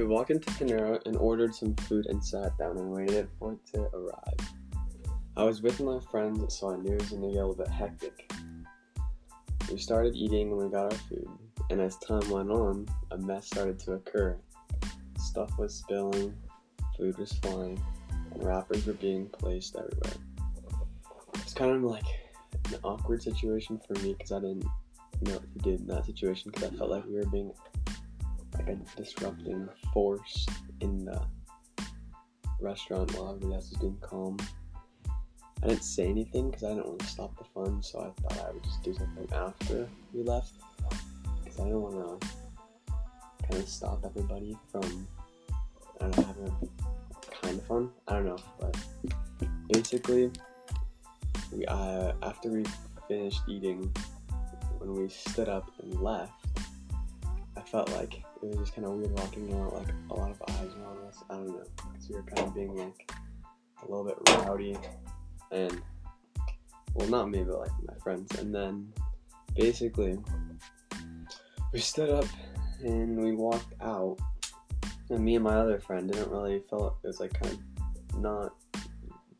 We walked into Panera and ordered some food and sat down and waited for it to arrive. I was with my friends, so I knew it was gonna get a little bit hectic. We started eating when we got our food, and as time went on, a mess started to occur. Stuff was spilling, food was flying, and wrappers were being placed everywhere. It's kind of like an awkward situation for me because I didn't know what to do in that situation because I felt like we were being like a disrupting force in the restaurant while everybody else was being calm. I didn't say anything because I didn't want to stop the fun, so I thought I would just do something after we left because I didn't want to kind of stop everybody from I don't know, having kind of fun. I don't know, but basically, we uh, after we finished eating, when we stood up and left, I felt like it was just kind of weird walking out, like a lot of eyes on us. I don't know, because we were kind of being like a little bit rowdy, and well, not me, but like my friends. And then basically, we stood up and we walked out, and me and my other friend didn't really feel it was like kind of not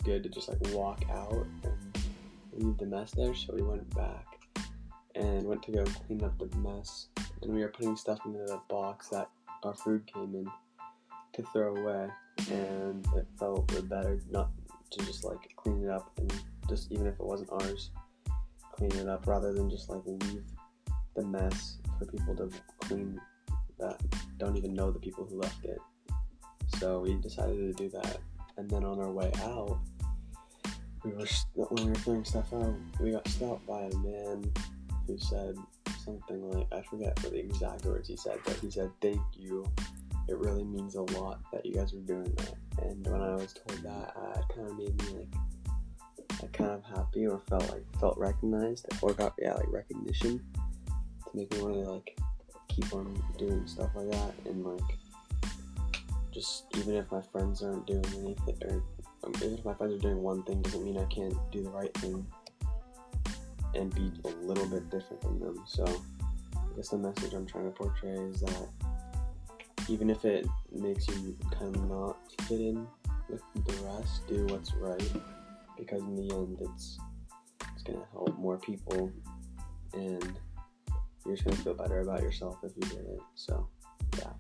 good to just like walk out and leave the mess there. So we went back and went to go clean up the mess. And we were putting stuff into the box that our food came in to throw away. And it felt better not to just like clean it up and just even if it wasn't ours, clean it up rather than just like leave the mess for people to clean that don't even know the people who left it. So we decided to do that. And then on our way out, we were when we were throwing stuff out, we got stopped by a man who said something like I forget what the exact words he said, but he said, "Thank you. It really means a lot that you guys are doing that." And when I was told that, uh, it kind of made me like, like kind of happy or felt like felt recognized or got yeah like recognition to make me want to like keep on doing stuff like that and like just even if my friends aren't doing anything or um, even if my friends are doing one thing doesn't mean I can't do the right thing and be a little bit different from them. So I guess the message I'm trying to portray is that even if it makes you kind of not fit in with the rest, do what's right because in the end it's it's gonna help more people and you're just gonna feel better about yourself if you did it. So yeah.